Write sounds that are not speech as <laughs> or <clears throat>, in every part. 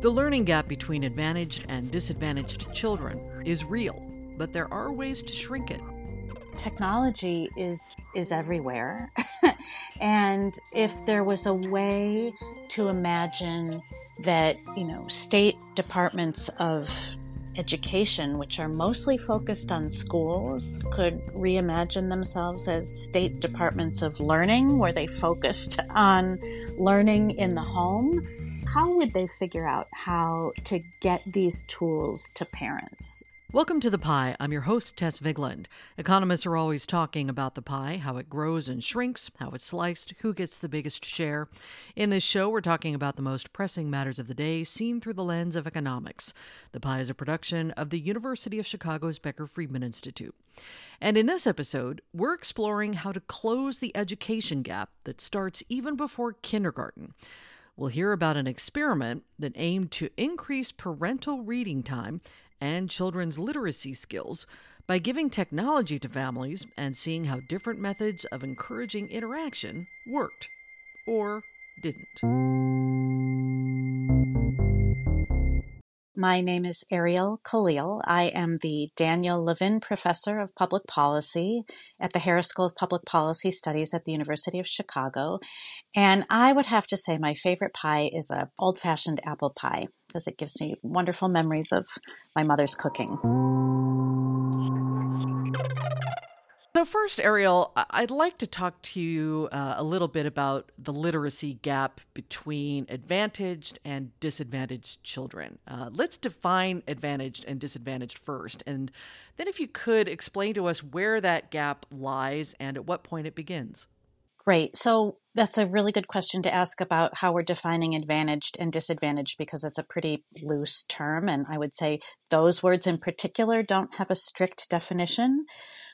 The learning gap between advantaged and disadvantaged children is real, but there are ways to shrink it. Technology is is everywhere. <laughs> and if there was a way to imagine that, you know, state departments of education, which are mostly focused on schools, could reimagine themselves as state departments of learning, where they focused on learning in the home how would they figure out how to get these tools to parents? Welcome to The Pie. I'm your host, Tess Vigland. Economists are always talking about the pie, how it grows and shrinks, how it's sliced, who gets the biggest share. In this show, we're talking about the most pressing matters of the day seen through the lens of economics. The Pie is a production of the University of Chicago's Becker Friedman Institute. And in this episode, we're exploring how to close the education gap that starts even before kindergarten. We'll hear about an experiment that aimed to increase parental reading time and children's literacy skills by giving technology to families and seeing how different methods of encouraging interaction worked or didn't. My name is Ariel Kalil. I am the Daniel Levin Professor of Public Policy at the Harris School of Public Policy Studies at the University of Chicago. And I would have to say my favorite pie is a old-fashioned apple pie because it gives me wonderful memories of my mother's cooking. First, Ariel, I'd like to talk to you uh, a little bit about the literacy gap between advantaged and disadvantaged children. Uh, let's define advantaged and disadvantaged first. And then, if you could, explain to us where that gap lies and at what point it begins. Great. So, that's a really good question to ask about how we're defining advantaged and disadvantaged because it's a pretty loose term. And I would say those words in particular don't have a strict definition.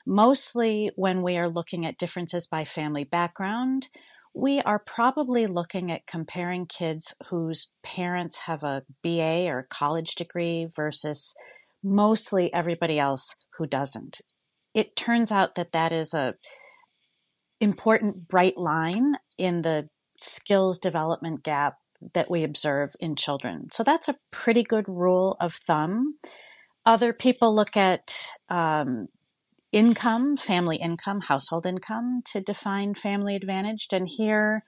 Mostly when we are looking at differences by family background, we are probably looking at comparing kids whose parents have a BA or college degree versus mostly everybody else who doesn't. It turns out that that is a important bright line in the skills development gap that we observe in children. So that's a pretty good rule of thumb. Other people look at um, income, family income, household income to define family advantaged. And here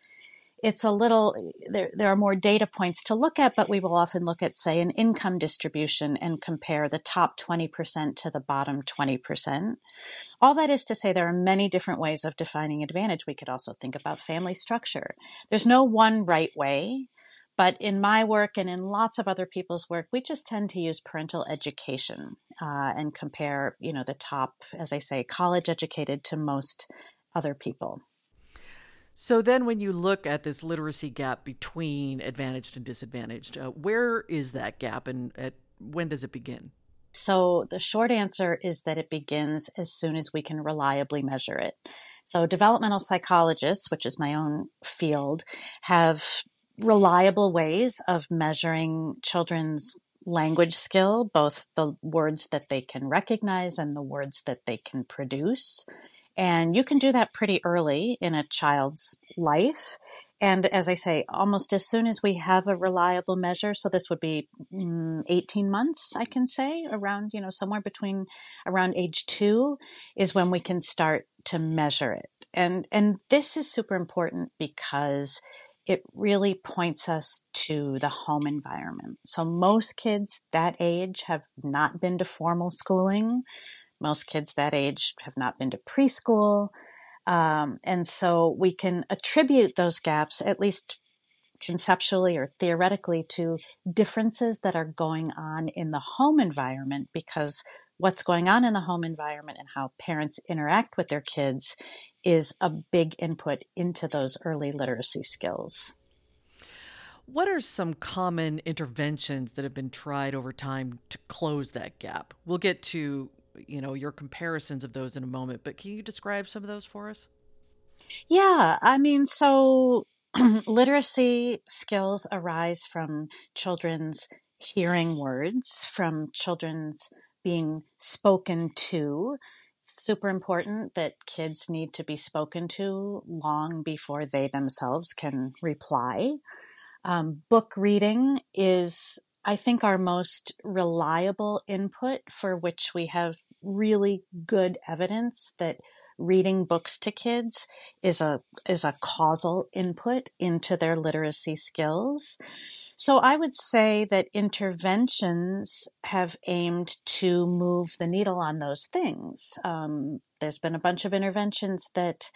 it's a little, there, there are more data points to look at, but we will often look at, say, an income distribution and compare the top 20% to the bottom 20%. All that is to say, there are many different ways of defining advantage. We could also think about family structure. There's no one right way. But in my work and in lots of other people's work, we just tend to use parental education uh, and compare, you know, the top, as I say, college educated to most other people. So then, when you look at this literacy gap between advantaged and disadvantaged, uh, where is that gap, and at, when does it begin? So the short answer is that it begins as soon as we can reliably measure it. So developmental psychologists, which is my own field, have reliable ways of measuring children's language skill, both the words that they can recognize and the words that they can produce. And you can do that pretty early in a child's life. And as I say, almost as soon as we have a reliable measure, so this would be mm, 18 months, I can say, around, you know, somewhere between around age two is when we can start to measure it. And, and this is super important because it really points us to the home environment. So most kids that age have not been to formal schooling. Most kids that age have not been to preschool. Um, and so we can attribute those gaps, at least conceptually or theoretically, to differences that are going on in the home environment because what's going on in the home environment and how parents interact with their kids is a big input into those early literacy skills. What are some common interventions that have been tried over time to close that gap? We'll get to, you know, your comparisons of those in a moment, but can you describe some of those for us? Yeah, I mean, so <clears throat> literacy skills arise from children's hearing words, from children's being spoken to, super important that kids need to be spoken to long before they themselves can reply. Um, book reading is I think our most reliable input for which we have really good evidence that reading books to kids is a is a causal input into their literacy skills. So I would say that interventions have aimed to move the needle on those things. Um, there's been a bunch of interventions that,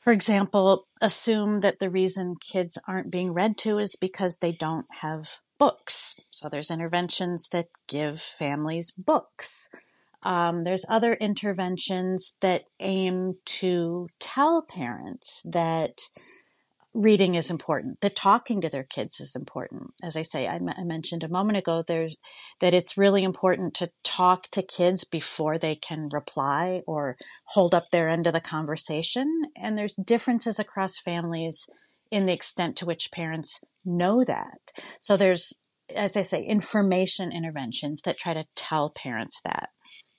for example, assume that the reason kids aren't being read to is because they don't have books. So there's interventions that give families books. Um, there's other interventions that aim to tell parents that reading is important, that talking to their kids is important. As I say, I, m- I mentioned a moment ago, there's that it's really important to talk to kids before they can reply or hold up their end of the conversation. And there's differences across families in the extent to which parents know that. So there's, as I say, information interventions that try to tell parents that.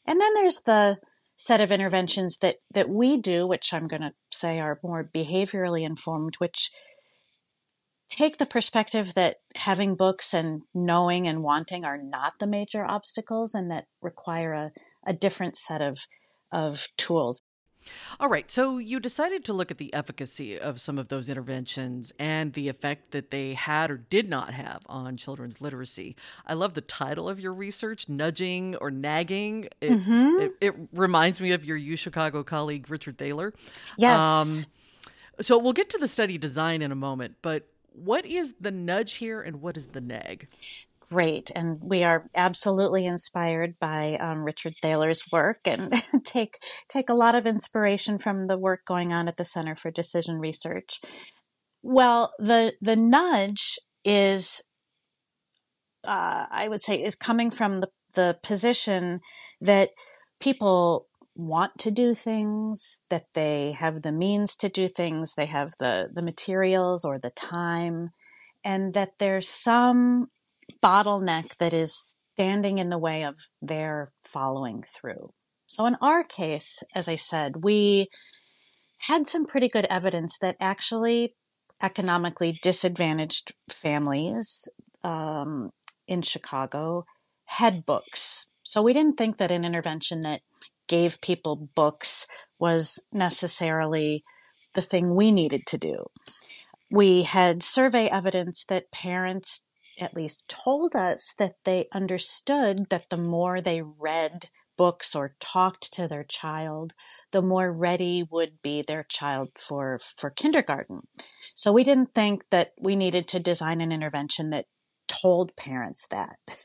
And then there's the set of interventions that, that we do, which I'm going to say are more behaviorally informed, which take the perspective that having books and knowing and wanting are not the major obstacles and that require a, a different set of, of tools. All right, so you decided to look at the efficacy of some of those interventions and the effect that they had or did not have on children's literacy. I love the title of your research, Nudging or Nagging. It, mm-hmm. it, it reminds me of your U Chicago colleague, Richard Thaler. Yes. Um, so we'll get to the study design in a moment, but what is the nudge here and what is the nag? Great. And we are absolutely inspired by um, Richard Thaler's work and <laughs> take, take a lot of inspiration from the work going on at the Center for Decision Research. Well, the, the nudge is, uh, I would say, is coming from the, the position that people want to do things, that they have the means to do things, they have the, the materials or the time, and that there's some bottleneck that is standing in the way of their following through. So in our case, as I said, we had some pretty good evidence that actually economically disadvantaged families um, in Chicago had books. So we didn't think that an intervention that gave people books was necessarily the thing we needed to do. We had survey evidence that parents at least told us that they understood that the more they read books or talked to their child, the more ready would be their child for, for kindergarten. So we didn't think that we needed to design an intervention that told parents that. <laughs>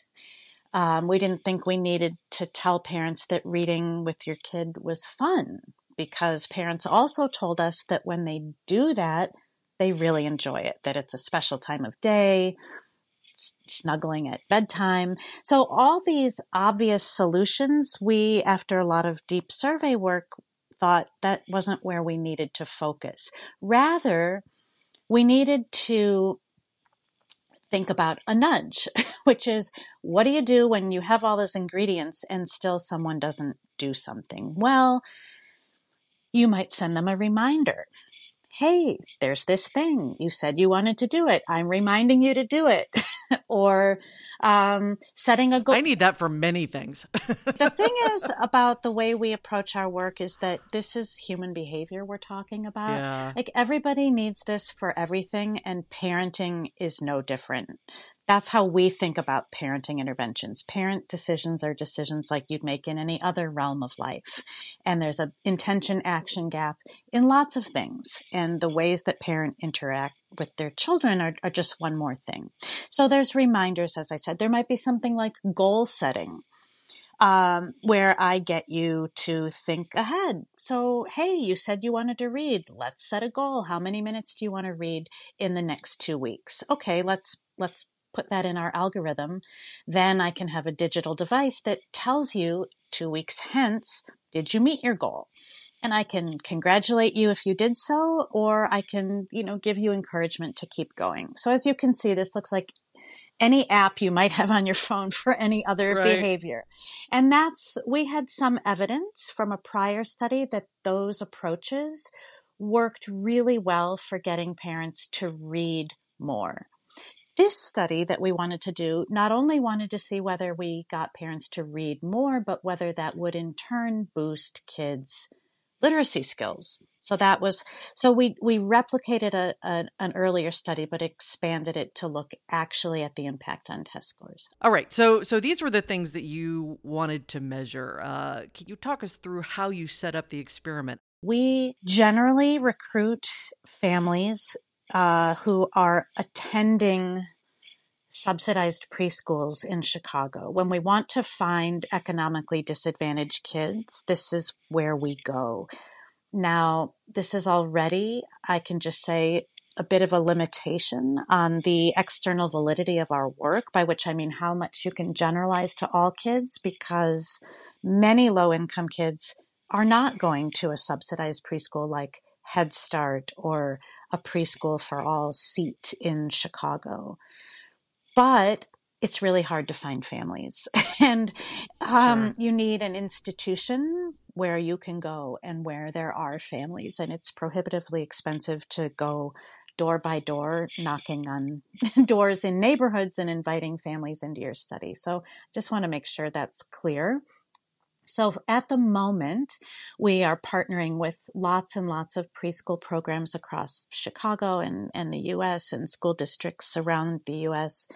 Um, we didn't think we needed to tell parents that reading with your kid was fun because parents also told us that when they do that, they really enjoy it, that it's a special time of day, snuggling at bedtime. So all these obvious solutions, we, after a lot of deep survey work, thought that wasn't where we needed to focus. Rather, we needed to think about a nudge, <laughs> which is what do you do when you have all those ingredients and still someone doesn't do something? Well, you might send them a reminder hey, there's this thing. You said you wanted to do it. I'm reminding you to do it. <laughs> <laughs> or um, setting a goal. I need that for many things. <laughs> the thing is about the way we approach our work is that this is human behavior we're talking about. Yeah. Like everybody needs this for everything, and parenting is no different that's how we think about parenting interventions. Parent decisions are decisions like you'd make in any other realm of life. And there's an intention action gap in lots of things. And the ways that parent interact with their children are, are just one more thing. So there's reminders, as I said, there might be something like goal setting. Um, where I get you to think ahead. So, hey, you said you wanted to read. Let's set a goal. How many minutes do you want to read in the next two weeks? Okay, let's let's put that in our algorithm, then I can have a digital device that tells you two weeks hence, did you meet your goal? And I can congratulate you if you did so, or I can, you know, give you encouragement to keep going. So as you can see, this looks like any app you might have on your phone for any other right. behavior. And that's, we had some evidence from a prior study that those approaches worked really well for getting parents to read more this study that we wanted to do not only wanted to see whether we got parents to read more, but whether that would in turn boost kids' literacy skills. So that was so we we replicated a, a, an earlier study, but expanded it to look actually at the impact on test scores. All right. So so these were the things that you wanted to measure. Uh, can you talk us through how you set up the experiment? We generally recruit families uh, who are attending subsidized preschools in Chicago. When we want to find economically disadvantaged kids, this is where we go. Now, this is already, I can just say, a bit of a limitation on the external validity of our work, by which I mean how much you can generalize to all kids, because many low income kids are not going to a subsidized preschool like Head Start or a preschool for all seat in Chicago but it's really hard to find families. <laughs> and um, sure. you need an institution where you can go and where there are families. And it's prohibitively expensive to go door by door, knocking on <laughs> doors in neighborhoods and inviting families into your study. So just want to make sure that's clear. So at the moment, we are partnering with lots and lots of preschool programs across Chicago and, and the US and school districts around the US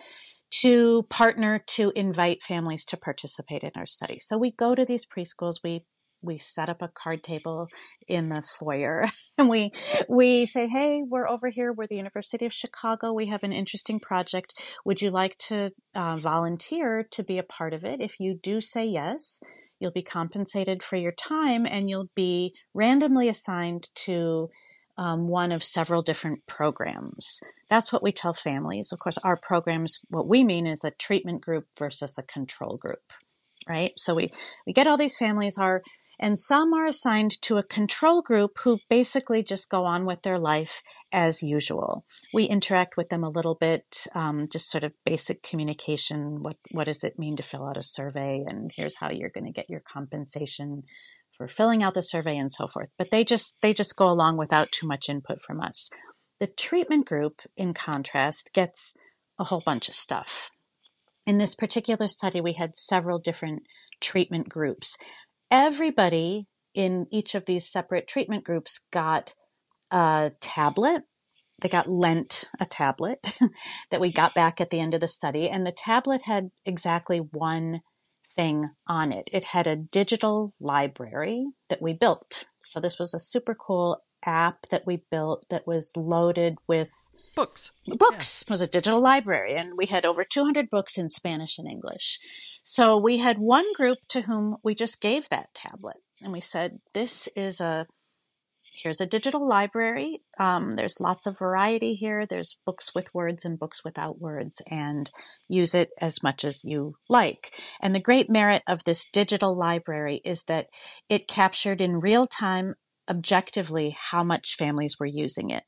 to partner to invite families to participate in our study. So we go to these preschools, we we set up a card table in the foyer <laughs> and we we say hey we're over here we're the university of chicago we have an interesting project would you like to uh, volunteer to be a part of it if you do say yes You'll be compensated for your time and you'll be randomly assigned to um, one of several different programs. That's what we tell families. Of course, our programs, what we mean is a treatment group versus a control group, right? So we, we get all these families are, and some are assigned to a control group who basically just go on with their life as usual. We interact with them a little bit, um, just sort of basic communication. What what does it mean to fill out a survey? And here's how you're going to get your compensation for filling out the survey and so forth. But they just they just go along without too much input from us. The treatment group, in contrast, gets a whole bunch of stuff. In this particular study, we had several different treatment groups. Everybody in each of these separate treatment groups got a tablet. They got lent a tablet <laughs> that we got back at the end of the study. And the tablet had exactly one thing on it. It had a digital library that we built. So this was a super cool app that we built that was loaded with books. Books yeah. was a digital library, and we had over 200 books in Spanish and English. So we had one group to whom we just gave that tablet, and we said, "This is a here's a digital library. Um, there's lots of variety here. There's books with words and books without words, and use it as much as you like. And the great merit of this digital library is that it captured in real time, objectively, how much families were using it.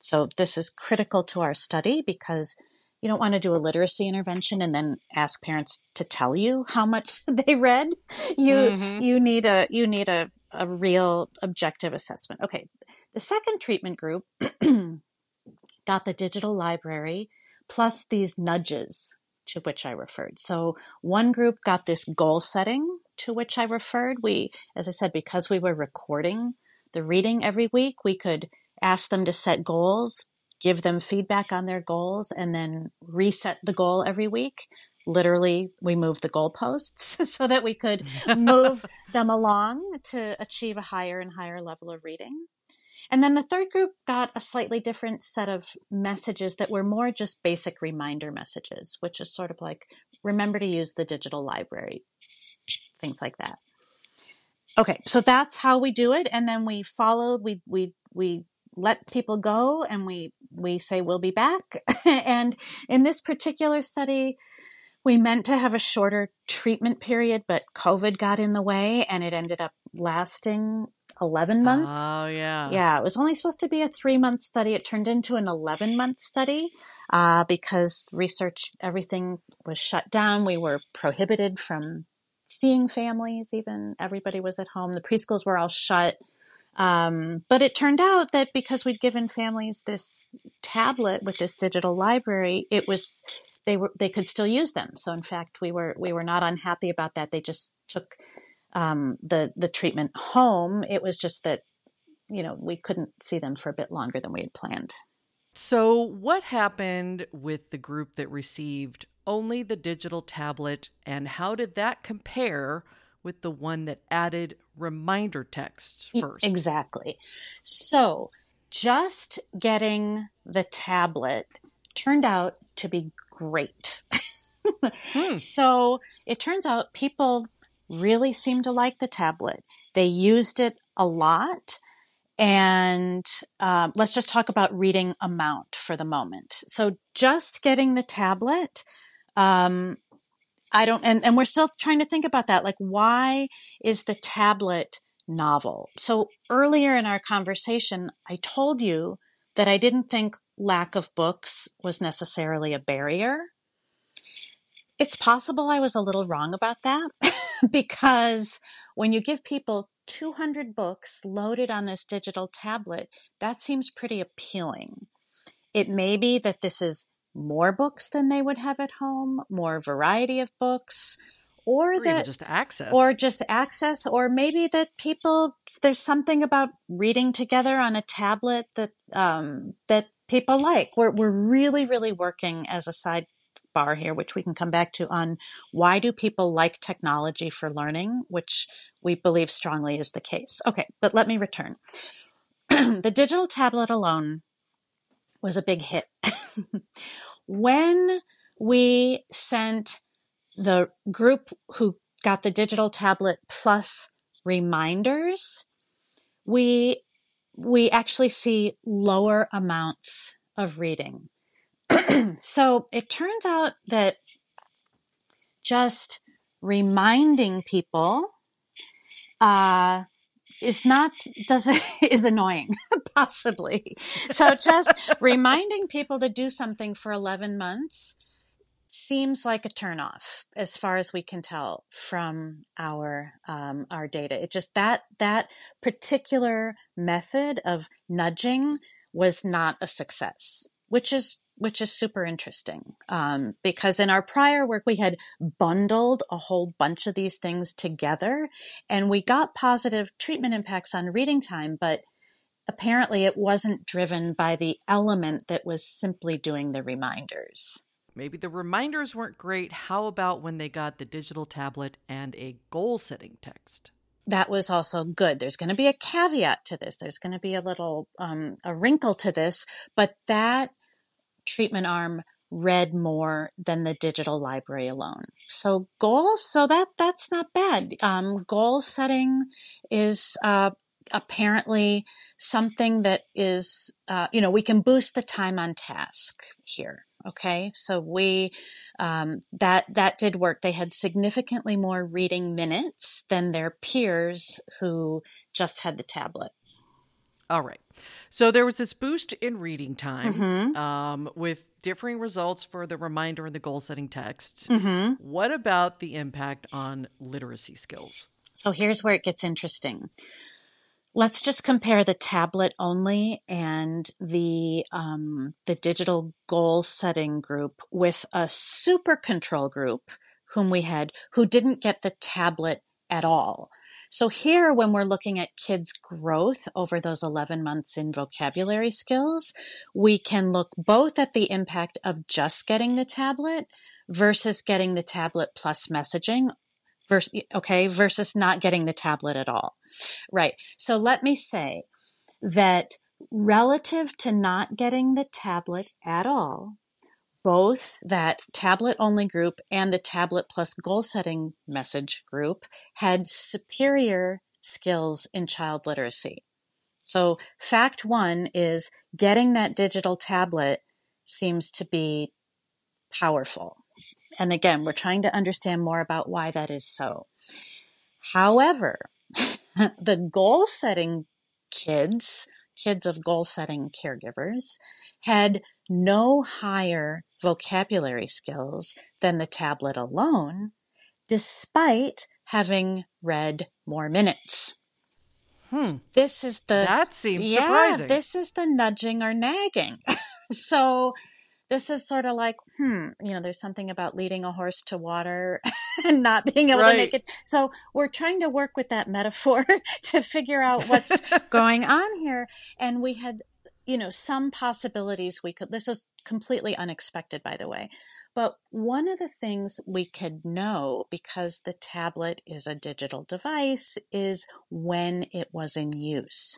So this is critical to our study because you don't want to do a literacy intervention and then ask parents to tell you how much <laughs> they read. You mm-hmm. you need a you need a a real objective assessment. Okay. The second treatment group <clears throat> got the digital library plus these nudges to which I referred. So one group got this goal setting to which I referred. We, as I said, because we were recording the reading every week, we could ask them to set goals, give them feedback on their goals, and then reset the goal every week literally we moved the goalposts <laughs> so that we could move <laughs> them along to achieve a higher and higher level of reading. And then the third group got a slightly different set of messages that were more just basic reminder messages, which is sort of like remember to use the digital library, things like that. Okay, so that's how we do it, and then we followed. We we we let people go, and we we say we'll be back. <laughs> and in this particular study, we meant to have a shorter treatment period, but COVID got in the way and it ended up lasting 11 months. Oh, yeah. Yeah, it was only supposed to be a three month study. It turned into an 11 month study uh, because research, everything was shut down. We were prohibited from seeing families, even. Everybody was at home. The preschools were all shut. Um, but it turned out that because we'd given families this tablet with this digital library, it was they were they could still use them. So in fact, we were we were not unhappy about that. They just took um, the the treatment home. It was just that you know we couldn't see them for a bit longer than we had planned. So what happened with the group that received only the digital tablet, and how did that compare? With the one that added reminder texts first. Exactly. So just getting the tablet turned out to be great. hmm. <laughs> So it turns out people really seem to like the tablet. They used it a lot. And uh, let's just talk about reading amount for the moment. So just getting the tablet um, I don't, and, and we're still trying to think about that. Like, why is the tablet novel? So earlier in our conversation, I told you that I didn't think lack of books was necessarily a barrier. It's possible I was a little wrong about that <laughs> because when you give people 200 books loaded on this digital tablet, that seems pretty appealing. It may be that this is more books than they would have at home, more variety of books, or, or that just access, or just access, or maybe that people there's something about reading together on a tablet that um, that people like. We're we're really really working as a side bar here, which we can come back to on why do people like technology for learning, which we believe strongly is the case. Okay, but let me return. <clears throat> the digital tablet alone was a big hit. <laughs> when we sent the group who got the digital tablet plus reminders, we we actually see lower amounts of reading. <clears throat> so it turns out that just reminding people uh, is not does <laughs> is annoying. <laughs> Possibly. So just reminding people to do something for 11 months seems like a turnoff as far as we can tell from our um, our data. It just that that particular method of nudging was not a success which is which is super interesting um, because in our prior work we had bundled a whole bunch of these things together and we got positive treatment impacts on reading time but apparently it wasn't driven by the element that was simply doing the reminders maybe the reminders weren't great how about when they got the digital tablet and a goal setting text that was also good. There's going to be a caveat to this. There's going to be a little um, a wrinkle to this, but that treatment arm read more than the digital library alone. So goals, so that that's not bad. Um, goal setting is uh, apparently something that is, uh, you know, we can boost the time on task here. Okay, so we um, that that did work. They had significantly more reading minutes than their peers who just had the tablet. All right. So there was this boost in reading time mm-hmm. um, with differing results for the reminder and the goal setting texts. Mm-hmm. What about the impact on literacy skills? So here's where it gets interesting. Let's just compare the tablet only and the um, the digital goal setting group with a super control group whom we had who didn't get the tablet at all. So here, when we're looking at kids' growth over those 11 months in vocabulary skills, we can look both at the impact of just getting the tablet versus getting the tablet plus messaging. Okay, versus not getting the tablet at all. Right. So let me say that relative to not getting the tablet at all, both that tablet only group and the tablet plus goal setting message group had superior skills in child literacy. So fact one is getting that digital tablet seems to be powerful. And again, we're trying to understand more about why that is so. However, <laughs> the goal setting kids, kids of goal setting caregivers, had no higher vocabulary skills than the tablet alone, despite having read more minutes. Hmm. This is the that seems yeah, surprising. This is the nudging or nagging. <laughs> so this is sort of like, hmm, you know, there's something about leading a horse to water <laughs> and not being able right. to make it. So we're trying to work with that metaphor <laughs> to figure out what's going on here. And we had, you know, some possibilities we could, this was completely unexpected, by the way. But one of the things we could know because the tablet is a digital device is when it was in use.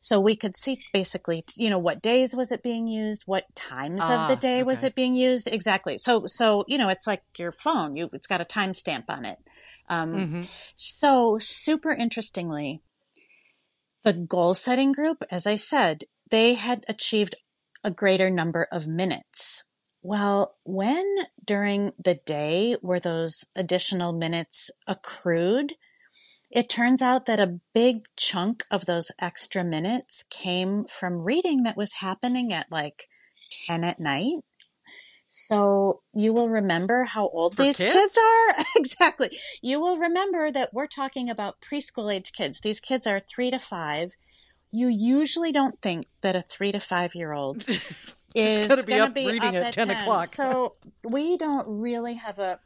So we could see basically, you know, what days was it being used? What times ah, of the ah, day okay. was it being used? Exactly. So, so, you know, it's like your phone, you, it's got a timestamp on it. Um, mm-hmm. so super interestingly, the goal setting group, as I said, they had achieved a greater number of minutes. Well, when during the day were those additional minutes accrued? It turns out that a big chunk of those extra minutes came from reading that was happening at like 10 at night. So you will remember how old For these kids? kids are. <laughs> exactly. You will remember that we're talking about preschool age kids. These kids are three to five. You usually don't think that a three to five year old <laughs> is going to be up reading at, at 10, 10 o'clock. so we don't really have a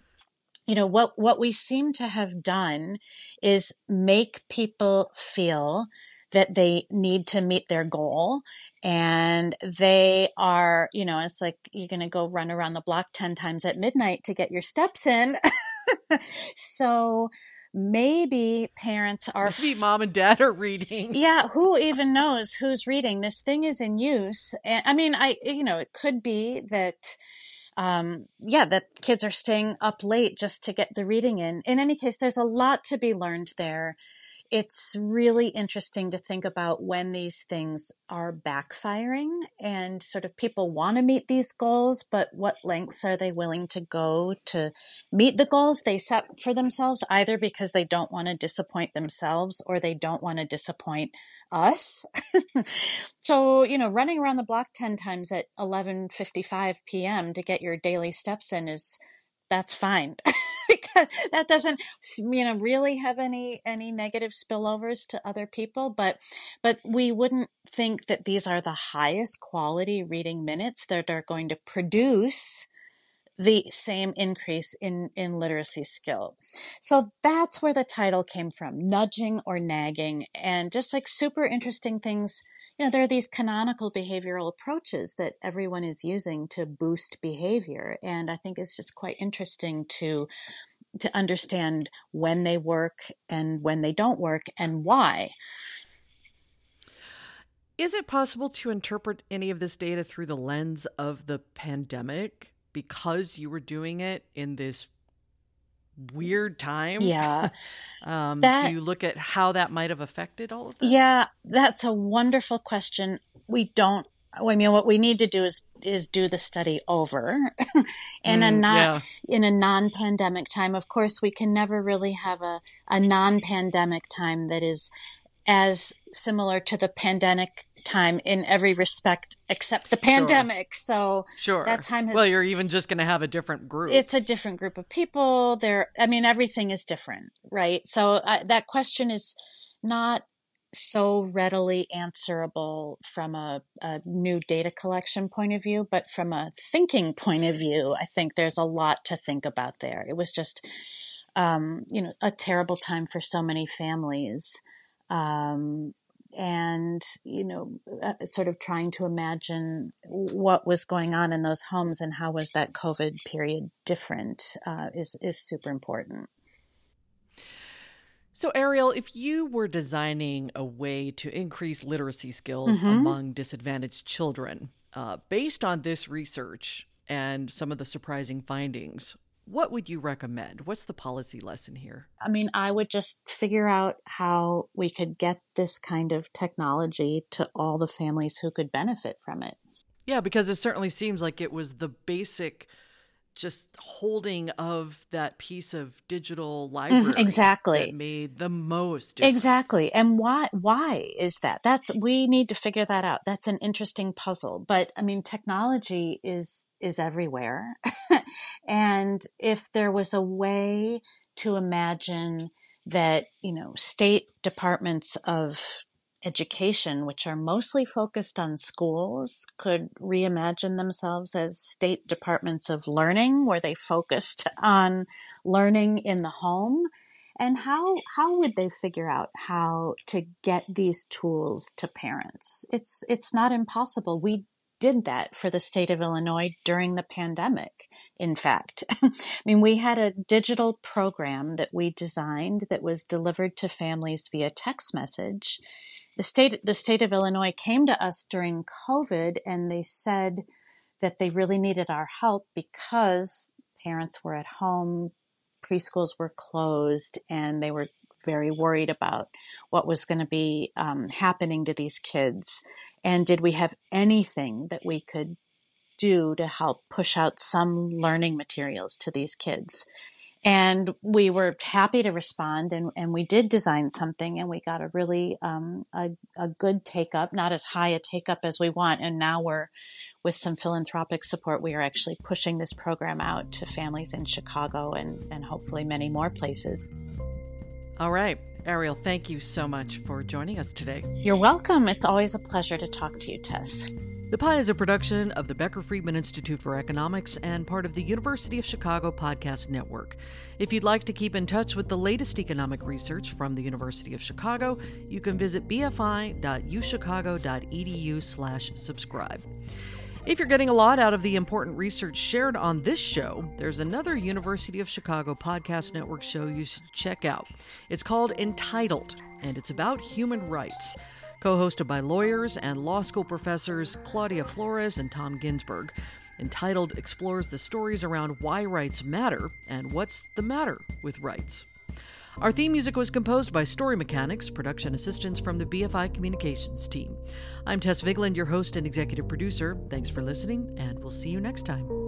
you know what what we seem to have done is make people feel that they need to meet their goal and they are you know it's like you're going to go run around the block 10 times at midnight to get your steps in <laughs> <laughs> so maybe parents are maybe mom and dad are reading yeah who <laughs> even knows who's reading this thing is in use and i mean i you know it could be that um, yeah, that kids are staying up late just to get the reading in. In any case, there's a lot to be learned there. It's really interesting to think about when these things are backfiring and sort of people want to meet these goals, but what lengths are they willing to go to meet the goals they set for themselves, either because they don't want to disappoint themselves or they don't want to disappoint us. <laughs> so, you know, running around the block 10 times at 11:55 p.m. to get your daily steps in is that's fine. <laughs> <laughs> that doesn't you know really have any any negative spillovers to other people but but we wouldn't think that these are the highest quality reading minutes that are going to produce the same increase in, in literacy skill. So that's where the title came from, nudging or nagging. And just like super interesting things, you know, there are these canonical behavioral approaches that everyone is using to boost behavior. And I think it's just quite interesting to to understand when they work and when they don't work and why. Is it possible to interpret any of this data through the lens of the pandemic? because you were doing it in this weird time? Yeah. <laughs> um, that, do you look at how that might have affected all of this? Yeah, that's a wonderful question. We don't. I mean, what we need to do is is do the study over <laughs> in mm, a not yeah. in a non pandemic time. Of course, we can never really have a a non pandemic time that is as similar to the pandemic time in every respect except the pandemic. Sure. So sure. that time has. Well, you're even just going to have a different group. It's a different group of people. There, I mean, everything is different, right? So uh, that question is not so readily answerable from a, a, new data collection point of view, but from a thinking point of view, I think there's a lot to think about there. It was just, um, you know, a terrible time for so many families. Um, and you know uh, sort of trying to imagine what was going on in those homes and how was that covid period different uh, is is super important so ariel if you were designing a way to increase literacy skills mm-hmm. among disadvantaged children uh, based on this research and some of the surprising findings what would you recommend? What's the policy lesson here? I mean, I would just figure out how we could get this kind of technology to all the families who could benefit from it. Yeah, because it certainly seems like it was the basic just holding of that piece of digital mm-hmm, library exactly. made the most difference. exactly and why why is that? That's we need to figure that out. That's an interesting puzzle but i mean technology is is everywhere. <laughs> And if there was a way to imagine that, you know, state departments of education, which are mostly focused on schools, could reimagine themselves as state departments of learning, where they focused on learning in the home. And how how would they figure out how to get these tools to parents? It's it's not impossible. We did that for the state of Illinois during the pandemic. In fact, <laughs> I mean, we had a digital program that we designed that was delivered to families via text message the state the state of Illinois came to us during COVID and they said that they really needed our help because parents were at home, preschools were closed, and they were very worried about what was going to be um, happening to these kids. And did we have anything that we could do to help push out some learning materials to these kids? And we were happy to respond and, and we did design something and we got a really um, a, a good take up not as high a take up as we want and now we're with some philanthropic support we are actually pushing this program out to families in chicago and, and hopefully many more places. All right. Ariel thank you so much for joining us today. You're welcome. It's always a pleasure to talk to you tess the Pie is a production of the Becker Friedman Institute for Economics and part of the University of Chicago Podcast Network. If you'd like to keep in touch with the latest economic research from the University of Chicago, you can visit bfi.uchicago.edu/subscribe. If you're getting a lot out of the important research shared on this show, there's another University of Chicago Podcast Network show you should check out. It's called Entitled, and it's about human rights co hosted by lawyers and law school professors Claudia Flores and Tom Ginsburg. Entitled explores the stories around why rights matter and what's the matter with rights. Our theme music was composed by Story Mechanics, production assistance from the BFI Communications team. I'm Tess Vigland, your host and executive producer. Thanks for listening, and we'll see you next time.